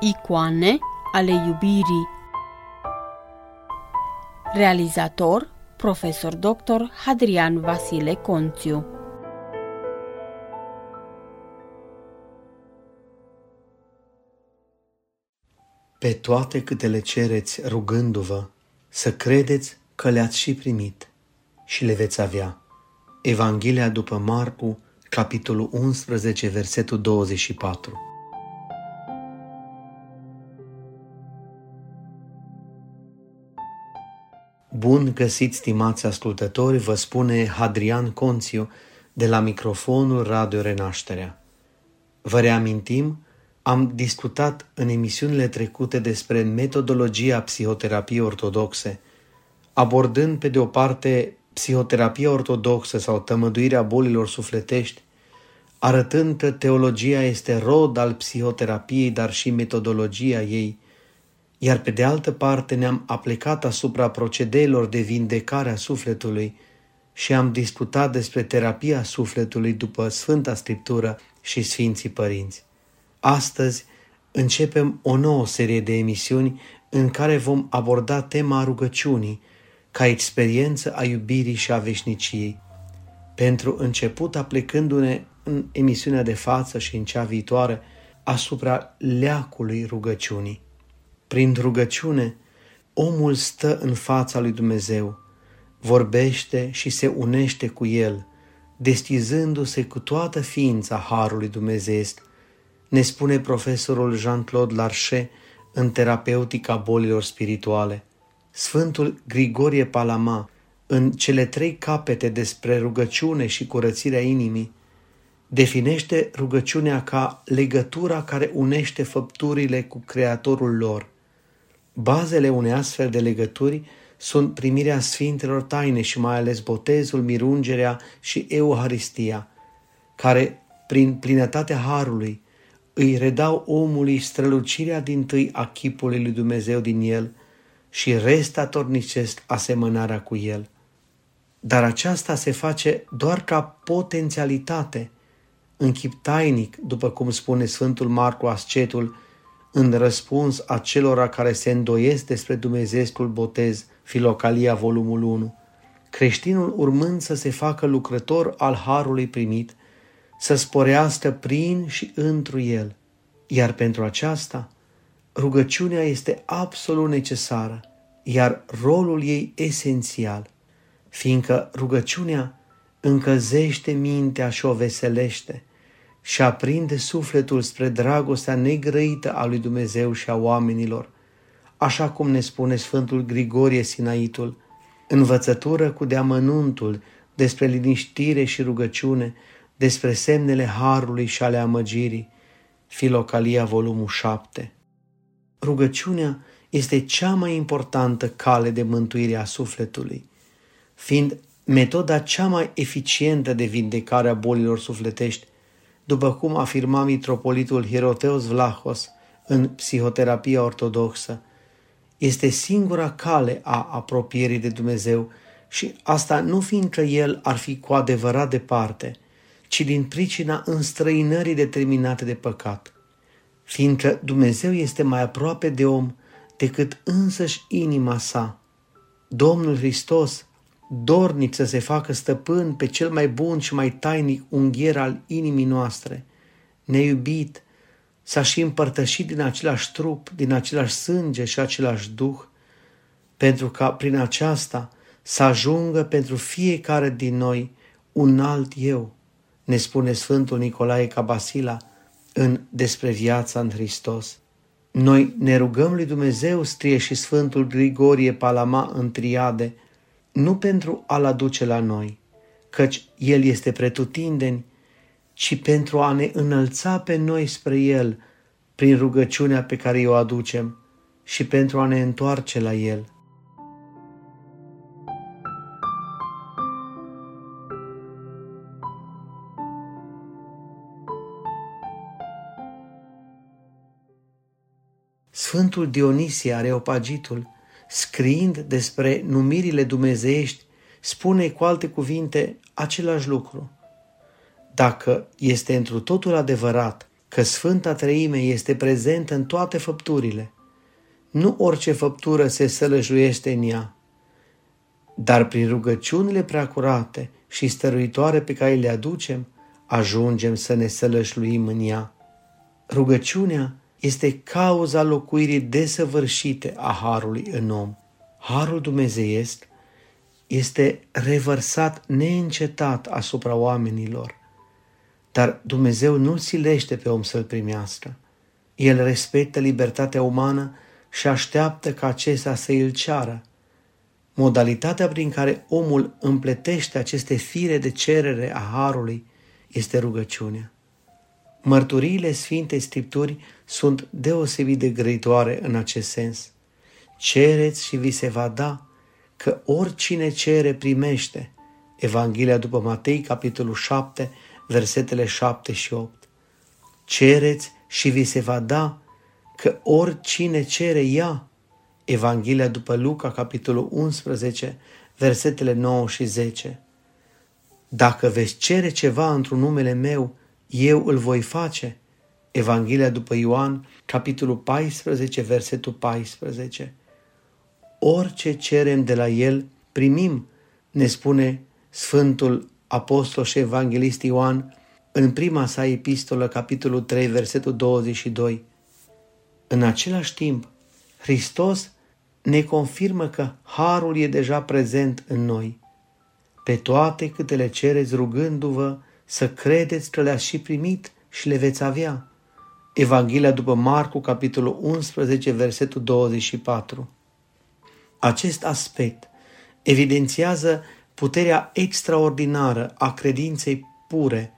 Icoane ale iubirii Realizator Profesor Dr. Hadrian Vasile Conțiu Pe toate câte le cereți rugându-vă, să credeți că le-ați și primit și le veți avea. Evanghelia după Marcu, capitolul 11, versetul 24. Bun găsit, stimați ascultători, vă spune Hadrian Conțiu de la microfonul Radio Renașterea. Vă reamintim, am discutat în emisiunile trecute despre metodologia psihoterapiei ortodoxe, abordând pe de o parte psihoterapia ortodoxă sau tămăduirea bolilor sufletești, arătând că teologia este rod al psihoterapiei, dar și metodologia ei – iar pe de altă parte ne-am aplicat asupra procedeilor de vindecare a sufletului și am discutat despre terapia sufletului după Sfânta Scriptură și Sfinții Părinți. Astăzi începem o nouă serie de emisiuni în care vom aborda tema rugăciunii ca experiență a iubirii și a veșniciei. Pentru început, aplicându-ne în emisiunea de față și în cea viitoare asupra leacului rugăciunii. Prin rugăciune, omul stă în fața lui Dumnezeu, vorbește și se unește cu El, deschizându-se cu toată ființa Harului Dumnezeu. ne spune profesorul Jean-Claude Larcher în terapeutica bolilor spirituale. Sfântul Grigorie Palama, în cele trei capete despre rugăciune și curățirea inimii, definește rugăciunea ca legătura care unește făpturile cu Creatorul lor – Bazele unei astfel de legături sunt primirea Sfintelor Taine și mai ales botezul, mirungerea și Euharistia, care, prin plinătatea Harului, îi redau omului strălucirea din tâi a chipului lui Dumnezeu din el și restatornicesc asemănarea cu el. Dar aceasta se face doar ca potențialitate, în chip tainic, după cum spune Sfântul Marcu Ascetul, în răspuns acelora care se îndoiesc despre Dumnezeescul botez, Filocalia, volumul 1, creștinul urmând să se facă lucrător al harului primit, să sporească prin și întru el, iar pentru aceasta rugăciunea este absolut necesară, iar rolul ei esențial, fiindcă rugăciunea încălzește mintea și o veselește, și aprinde sufletul spre dragostea negrăită a lui Dumnezeu și a oamenilor, așa cum ne spune Sfântul Grigorie Sinaitul, învățătură cu deamănuntul despre liniștire și rugăciune, despre semnele harului și ale amăgirii, Filocalia, volumul 7. Rugăciunea este cea mai importantă cale de mântuire a sufletului, fiind metoda cea mai eficientă de vindecare a bolilor sufletești după cum afirma mitropolitul Hieroteos Vlahos în psihoterapia ortodoxă, este singura cale a apropierii de Dumnezeu și asta nu fiindcă El ar fi cu adevărat departe, ci din pricina înstrăinării determinate de păcat, fiindcă Dumnezeu este mai aproape de om decât însăși inima sa. Domnul Hristos dornic să se facă stăpân pe cel mai bun și mai tainic unghier al inimii noastre, neiubit, s-a și împărtășit din același trup, din același sânge și același duh, pentru ca prin aceasta să ajungă pentru fiecare din noi un alt eu, ne spune Sfântul Nicolae Cabasila în Despre viața în Hristos. Noi ne rugăm lui Dumnezeu, strie și Sfântul Grigorie Palama în triade, nu pentru a-L aduce la noi, căci El este pretutindeni, ci pentru a ne înălța pe noi spre El prin rugăciunea pe care o aducem și pentru a ne întoarce la El. Sfântul Dionisie Areopagitul scriind despre numirile dumnezeiești, spune cu alte cuvinte același lucru. Dacă este întru totul adevărat că Sfânta Treime este prezentă în toate făpturile. Nu orice făptură se sălăjuiește în ea, dar prin rugăciunile preacurate și stăruitoare pe care le aducem, ajungem să ne sălășluim în ea. Rugăciunea este cauza locuirii desăvârșite a Harului în om. Harul dumnezeiesc este revărsat neîncetat asupra oamenilor, dar Dumnezeu nu silește pe om să-l primească. El respectă libertatea umană și așteaptă ca acesta să îl ceară. Modalitatea prin care omul împletește aceste fire de cerere a Harului este rugăciunea. Mărturiile Sfintei Scripturi sunt deosebit de grăitoare în acest sens. Cereți și vi se va da, că oricine cere primește. Evanghelia după Matei, capitolul 7, versetele 7 și 8. Cereți și vi se va da, că oricine cere ia. Evanghelia după Luca, capitolul 11, versetele 9 și 10. Dacă veți cere ceva într-un numele meu, eu îl voi face. Evanghelia după Ioan, capitolul 14, versetul 14. Orice cerem de la El, primim, ne spune Sfântul Apostol și Evanghelist Ioan în prima sa epistolă, capitolul 3, versetul 22. În același timp, Hristos ne confirmă că Harul e deja prezent în noi. Pe toate câte le cereți rugându-vă, să credeți că le-ați și primit și le veți avea. Evanghelia după Marcu, capitolul 11, versetul 24. Acest aspect evidențiază puterea extraordinară a credinței pure,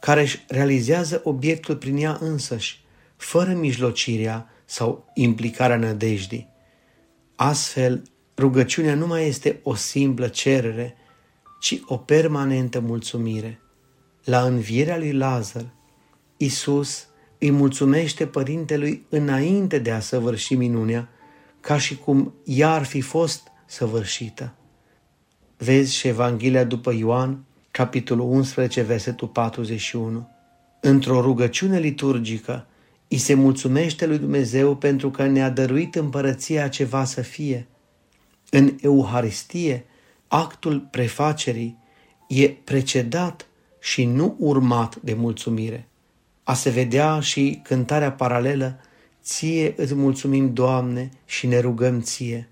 care își realizează obiectul prin ea însăși, fără mijlocirea sau implicarea nădejdii. Astfel, rugăciunea nu mai este o simplă cerere, ci o permanentă mulțumire. La învierea lui Lazar, Isus îi mulțumește părintelui înainte de a săvârși minunea, ca și cum ea ar fi fost săvârșită. Vezi și Evanghelia după Ioan, capitolul 11, versetul 41. Într-o rugăciune liturgică, îi se mulțumește lui Dumnezeu pentru că ne-a dăruit împărăția ceva să fie. În Euharistie, actul prefacerii e precedat și nu urmat de mulțumire. A se vedea și cântarea paralelă, Ție îți mulțumim, Doamne, și ne rugăm Ție.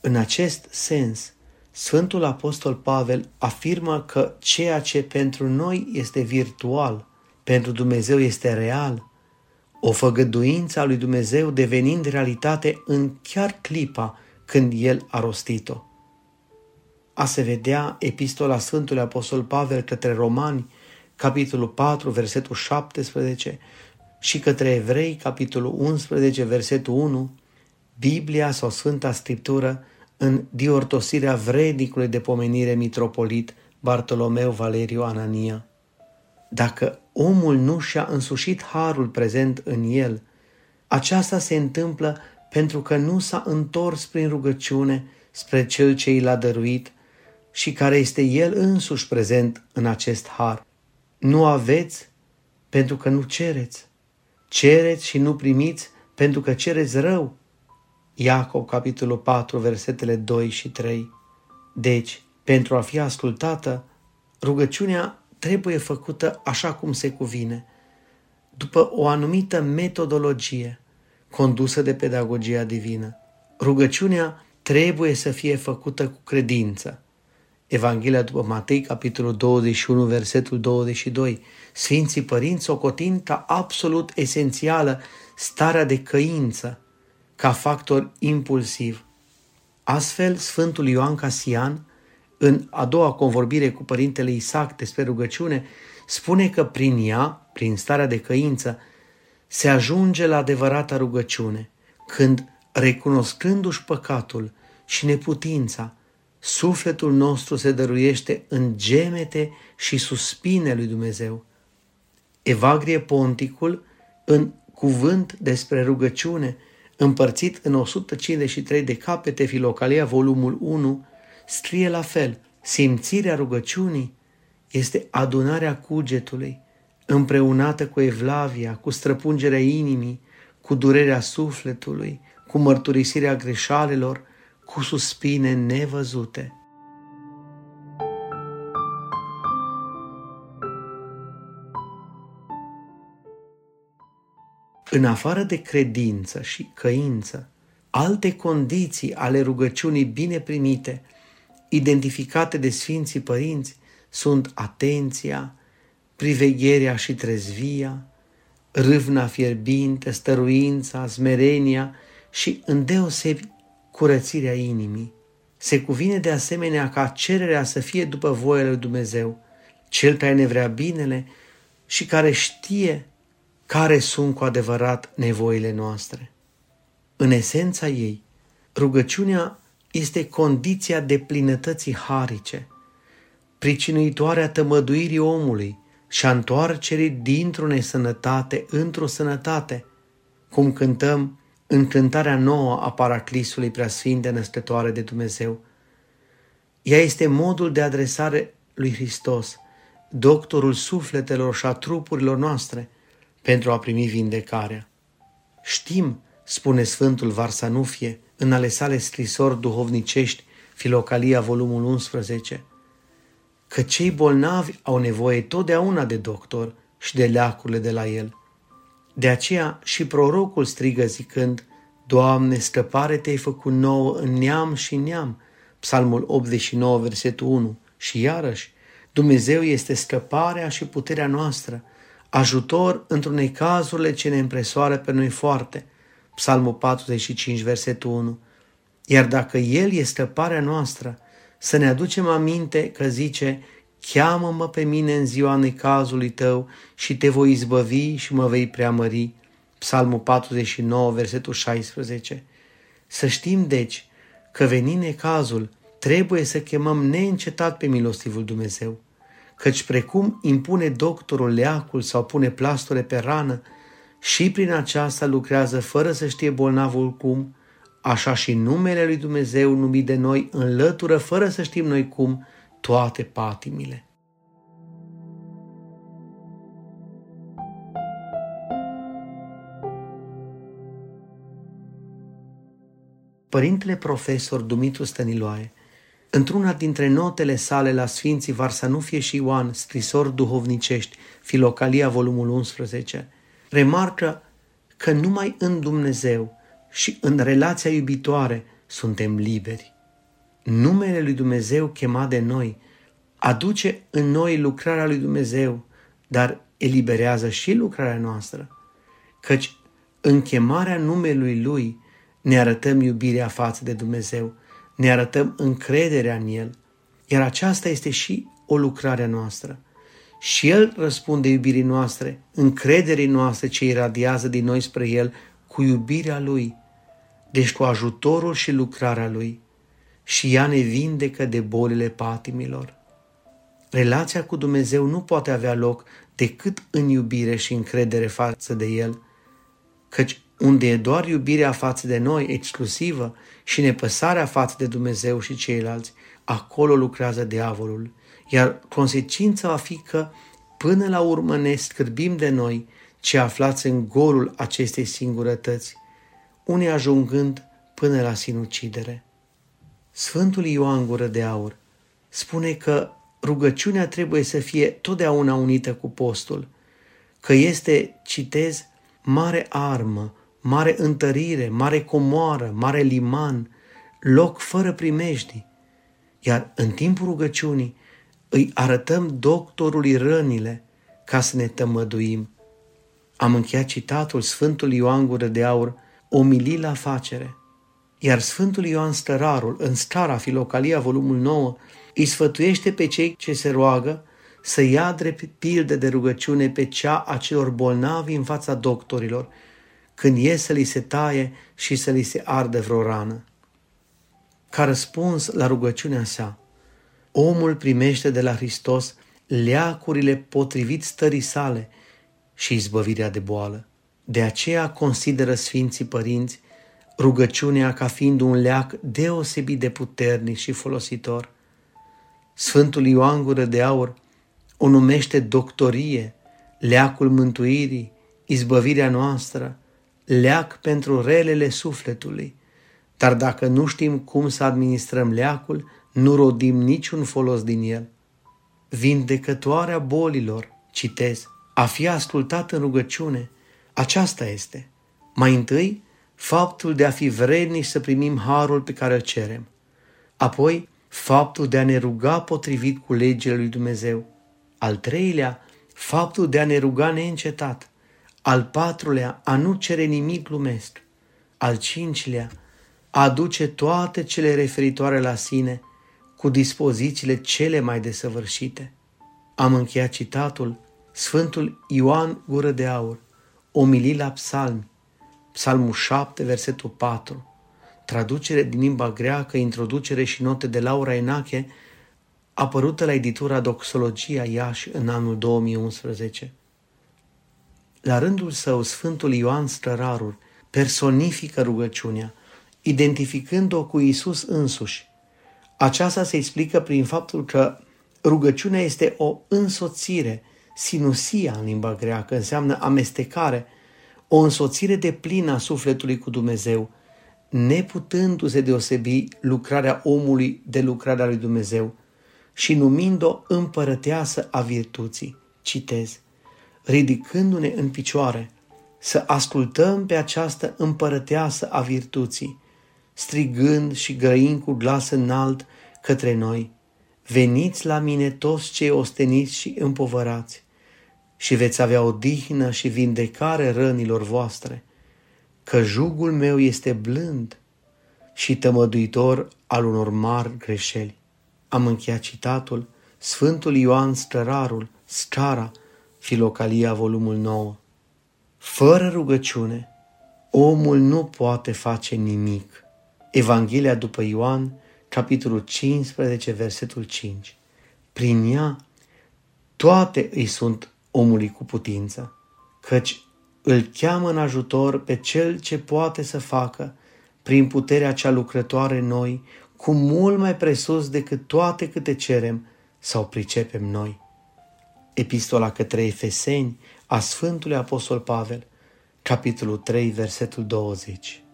În acest sens, Sfântul Apostol Pavel afirmă că ceea ce pentru noi este virtual, pentru Dumnezeu este real, o făgăduință a lui Dumnezeu devenind realitate în chiar clipa când El a rostit-o. A se vedea epistola Sfântului Apostol Pavel către Romani, capitolul 4, versetul 17, și către Evrei, capitolul 11, versetul 1, Biblia sau Sfânta Scriptură în diortosirea vrednicului de pomenire mitropolit Bartolomeu Valeriu Anania. Dacă omul nu și-a însușit harul prezent în el, aceasta se întâmplă pentru că nu s-a întors prin rugăciune spre cel ce i l-a dăruit și care este el însuși prezent în acest har. Nu aveți pentru că nu cereți. Cereți și nu primiți pentru că cereți rău. Iacob, capitolul 4, versetele 2 și 3. Deci, pentru a fi ascultată, rugăciunea trebuie făcută așa cum se cuvine, după o anumită metodologie condusă de pedagogia divină. Rugăciunea trebuie să fie făcută cu credință. Evanghelia după Matei, capitolul 21, versetul 22. Sfinții părinți cotind ca absolut esențială starea de căință, ca factor impulsiv. Astfel, Sfântul Ioan Casian în a doua convorbire cu părintele Isaac despre rugăciune, spune că prin ea, prin starea de căință, se ajunge la adevărata rugăciune, când, recunoscându-și păcatul și neputința, sufletul nostru se dăruiește în gemete și suspine lui Dumnezeu. Evagrie Ponticul, în cuvânt despre rugăciune, împărțit în 153 de capete, Filocalia, volumul 1, scrie la fel, simțirea rugăciunii este adunarea cugetului, împreunată cu evlavia, cu străpungerea inimii, cu durerea sufletului, cu mărturisirea greșalelor, cu suspine nevăzute. În afară de credință și căință, alte condiții ale rugăciunii bine primite, identificate de Sfinții Părinți, sunt atenția, privegherea și trezvia, râvna fierbinte, stăruința, smerenia și îndeosebi curățirea inimii. Se cuvine de asemenea ca cererea să fie după voia lui Dumnezeu, cel care ne vrea binele și care știe care sunt cu adevărat nevoile noastre. În esența ei, rugăciunea este condiția de plinătății harice, pricinuitoarea tămăduirii omului și a întoarcerii dintr-o nesănătate într-o sănătate, cum cântăm în cântarea nouă a Paraclisului Preasfinte Născătoare de Dumnezeu. Ea este modul de adresare lui Hristos, doctorul sufletelor și a trupurilor noastre, pentru a primi vindecarea. Știm, spune Sfântul Varsanufie, în ale sale scrisori duhovnicești, Filocalia, volumul 11, că cei bolnavi au nevoie totdeauna de doctor și de leacurile de la el. De aceea și prorocul strigă zicând, Doamne, scăpare te-ai făcut nouă în neam și neam, Psalmul 89, versetul 1, și iarăși, Dumnezeu este scăparea și puterea noastră, ajutor într-unei cazurile ce ne împresoară pe noi foarte, Psalmul 45, versetul 1. Iar dacă El este scăparea noastră, să ne aducem aminte că zice, cheamă-mă pe mine în ziua necazului tău și te voi izbăvi și mă vei preamări. Psalmul 49, versetul 16. Să știm, deci, că venind necazul, trebuie să chemăm neîncetat pe milostivul Dumnezeu, căci precum impune doctorul leacul sau pune plasture pe rană, și prin aceasta lucrează fără să știe bolnavul cum, așa și numele lui Dumnezeu numit de noi înlătură fără să știm noi cum toate patimile. Părintele profesor Dumitru Stăniloae, într-una dintre notele sale la Sfinții Varsanufie și Ioan, scrisori duhovnicești, Filocalia, volumul 11, remarcă că numai în Dumnezeu și în relația iubitoare suntem liberi. Numele lui Dumnezeu chemat de noi aduce în noi lucrarea lui Dumnezeu, dar eliberează și lucrarea noastră, căci în chemarea numelui Lui ne arătăm iubirea față de Dumnezeu, ne arătăm încrederea în El, iar aceasta este și o lucrare a noastră. Și El răspunde iubirii noastre, încrederii noastre ce iradiază din noi spre El cu iubirea Lui, deci cu ajutorul și lucrarea Lui. Și ea ne vindecă de bolile patimilor. Relația cu Dumnezeu nu poate avea loc decât în iubire și încredere față de El, căci unde e doar iubirea față de noi, exclusivă, și nepăsarea față de Dumnezeu și ceilalți, acolo lucrează diavolul. Iar consecința va fi că până la urmă ne scârbim de noi ce aflați în golul acestei singurătăți, unii ajungând până la sinucidere. Sfântul Ioan Gură de Aur spune că rugăciunea trebuie să fie totdeauna unită cu postul, că este, citez, mare armă, mare întărire, mare comoară, mare liman, loc fără primejdii. Iar în timpul rugăciunii îi arătăm doctorului rănile ca să ne tămăduim. Am încheiat citatul Sfântul Ioan Gură de Aur, omilii la facere. Iar Sfântul Ioan Stărarul, în Stara Filocalia, volumul 9, îi sfătuiește pe cei ce se roagă să ia drept pilde de rugăciune pe cea a celor bolnavi în fața doctorilor, când e să li se taie și să li se ardă vreo rană. Ca răspuns la rugăciunea sa, omul primește de la Hristos leacurile potrivit stării sale și izbăvirea de boală. De aceea consideră Sfinții Părinți rugăciunea ca fiind un leac deosebit de puternic și folositor – Sfântul Ioan Gură de Aur o numește doctorie, leacul mântuirii, izbăvirea noastră, leac pentru relele sufletului. Dar dacă nu știm cum să administrăm leacul, nu rodim niciun folos din el. Vindecătoarea bolilor, citez, a fi ascultat în rugăciune, aceasta este. Mai întâi, faptul de a fi vrednici să primim harul pe care îl cerem. Apoi, faptul de a ne ruga potrivit cu legile lui Dumnezeu. Al treilea, faptul de a ne ruga neîncetat. Al patrulea, a nu cere nimic lumesc. Al cincilea, a aduce toate cele referitoare la sine cu dispozițiile cele mai desăvârșite. Am încheiat citatul Sfântul Ioan Gură de Aur, omilii la psalmi, psalmul 7, versetul 4, traducere din limba greacă, introducere și note de Laura Enache, apărută la editura Doxologia Iași în anul 2011. La rândul său, Sfântul Ioan Strărarul personifică rugăciunea, identificând-o cu Isus însuși. Aceasta se explică prin faptul că rugăciunea este o însoțire, sinusia în limba greacă, înseamnă amestecare, o însoțire de plină a sufletului cu Dumnezeu, neputându-se deosebi lucrarea omului de lucrarea lui Dumnezeu și numind-o împărăteasă a virtuții. Citez, ridicându-ne în picioare, să ascultăm pe această împărăteasă a virtuții, strigând și grăind cu glas înalt către noi, veniți la mine toți cei osteniți și împovărați, și veți avea odihnă și vindecare rănilor voastre, că jugul meu este blând și tămăduitor al unor mari greșeli. Am încheiat citatul Sfântul Ioan Strărarul, Scara, Filocalia, volumul 9. Fără rugăciune, omul nu poate face nimic. Evanghelia după Ioan, capitolul 15, versetul 5. Prin ea, toate îi sunt omului cu putință, căci îl cheamă în ajutor pe cel ce poate să facă, prin puterea cea lucrătoare noi, cu mult mai presus decât toate câte cerem sau pricepem noi. Epistola către Efeseni a Sfântului Apostol Pavel, capitolul 3, versetul 20.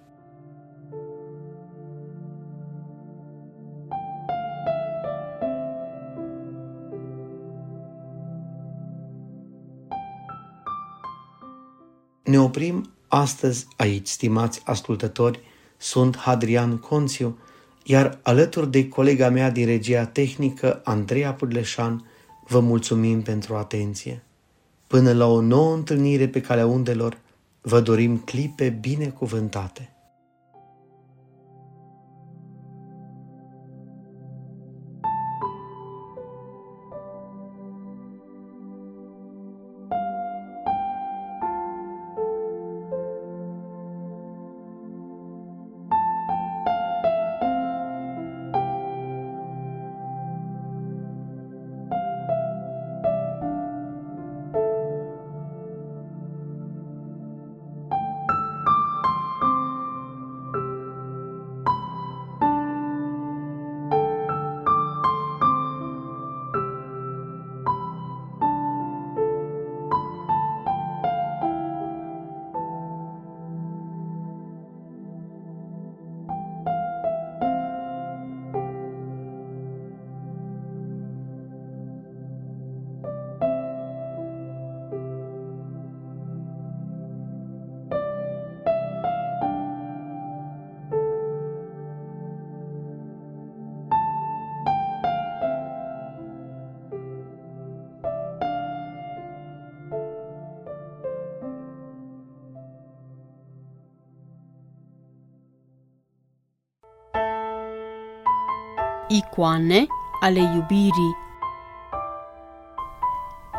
Ne oprim astăzi aici, stimați ascultători, sunt Hadrian Conțiu, iar alături de colega mea din regia tehnică, Andreea Pudleșan, vă mulțumim pentru atenție. Până la o nouă întâlnire pe calea undelor, vă dorim clipe binecuvântate. Icoane ale iubirii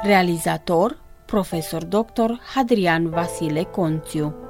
Realizator Profesor Dr. Hadrian Vasile Conțiu